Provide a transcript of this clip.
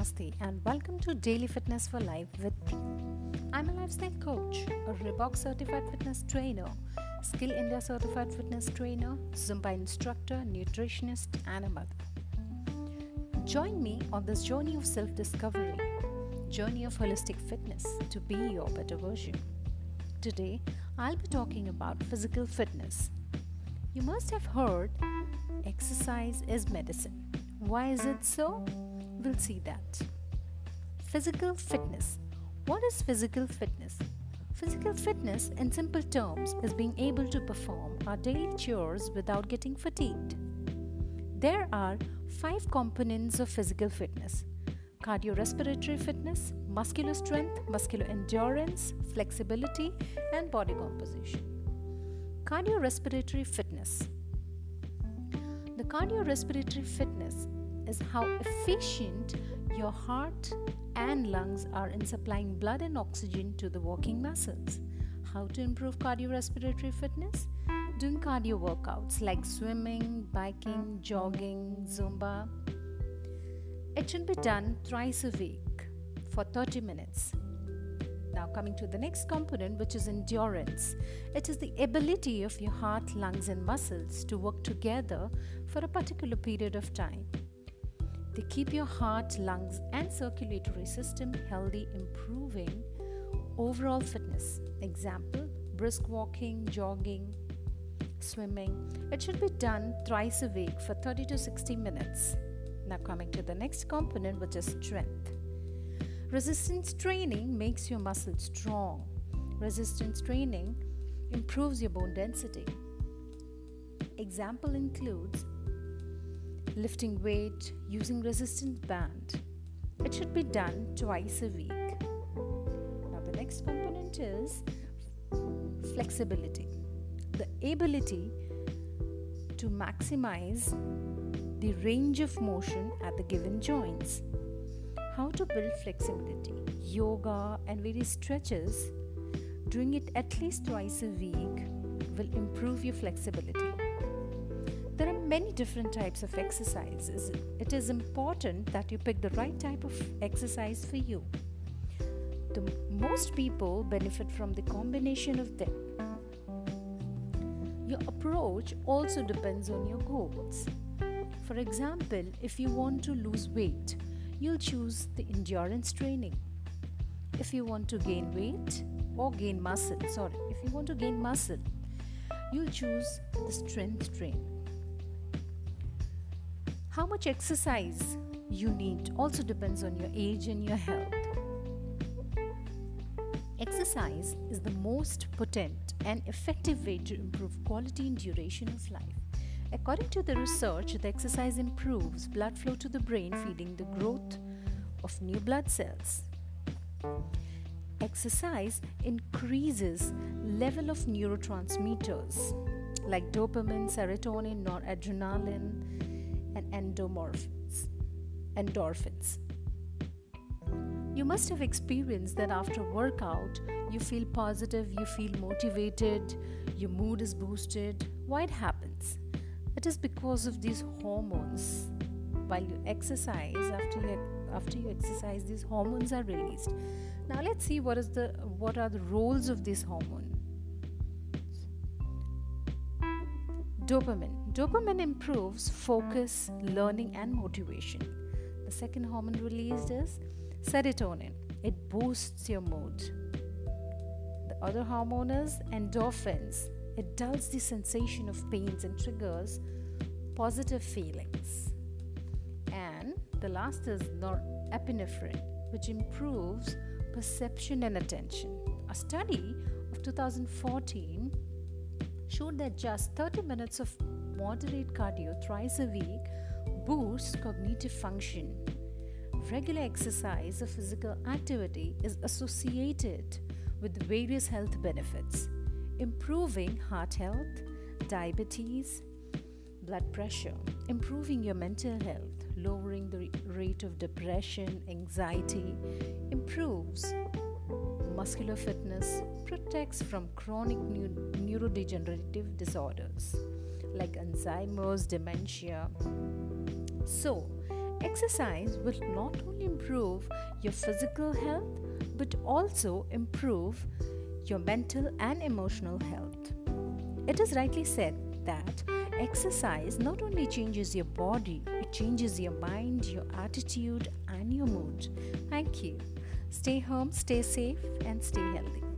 Namaste and welcome to Daily Fitness for Life with me. I'm a lifestyle coach, a Reebok certified fitness trainer, Skill India certified fitness trainer, Zumba instructor, nutritionist, and a mother. Join me on this journey of self discovery, journey of holistic fitness to be your better version. Today, I'll be talking about physical fitness. You must have heard exercise is medicine. Why is it so? We'll see that. Physical fitness. What is physical fitness? Physical fitness, in simple terms, is being able to perform our daily chores without getting fatigued. There are five components of physical fitness cardiorespiratory fitness, muscular strength, muscular endurance, flexibility, and body composition. Cardiorespiratory fitness. The cardiorespiratory fitness is how efficient your heart and lungs are in supplying blood and oxygen to the working muscles. How to improve cardiorespiratory fitness? Doing cardio workouts like swimming, biking, jogging, Zumba. It should be done thrice a week for 30 minutes. Now, coming to the next component, which is endurance. It is the ability of your heart, lungs, and muscles to work together for a particular period of time. They keep your heart, lungs, and circulatory system healthy, improving overall fitness. Example brisk walking, jogging, swimming. It should be done thrice a week for 30 to 60 minutes. Now, coming to the next component, which is strength. Resistance training makes your muscles strong. Resistance training improves your bone density. Example includes lifting weight using resistance band. It should be done twice a week. Now, the next component is flexibility the ability to maximize the range of motion at the given joints. How to build flexibility? Yoga and various stretches, doing it at least twice a week, will improve your flexibility. Many different types of exercises. It is important that you pick the right type of exercise for you. The most people benefit from the combination of them. Your approach also depends on your goals. For example, if you want to lose weight, you'll choose the endurance training. If you want to gain weight or gain muscle, sorry, if you want to gain muscle, you'll choose the strength training. How much exercise you need also depends on your age and your health. Exercise is the most potent and effective way to improve quality and duration of life. According to the research, the exercise improves blood flow to the brain, feeding the growth of new blood cells. Exercise increases level of neurotransmitters like dopamine, serotonin, noradrenaline, and endomorphins, endorphins. You must have experienced that after workout, you feel positive, you feel motivated, your mood is boosted. Why it happens? It is because of these hormones. While you exercise, after you after you exercise, these hormones are released. Now let's see what is the what are the roles of this hormone. Dopamine. Dopamine improves focus, learning, and motivation. The second hormone released is serotonin. It boosts your mood. The other hormone is endorphins. It dulls the sensation of pains and triggers positive feelings. And the last is norepinephrine, which improves perception and attention. A study of 2014 showed that just 30 minutes of moderate cardio thrice a week boosts cognitive function. Regular exercise or physical activity is associated with various health benefits, improving heart health, diabetes, blood pressure, improving your mental health, lowering the rate of depression, anxiety, improves muscular fitness, protects from chronic neurodegenerative disorders like Alzheimer's, dementia. So, Exercise will not only improve your physical health but also improve your mental and emotional health. It is rightly said that exercise not only changes your body, it changes your mind, your attitude, and your mood. Thank you. Stay home, stay safe, and stay healthy.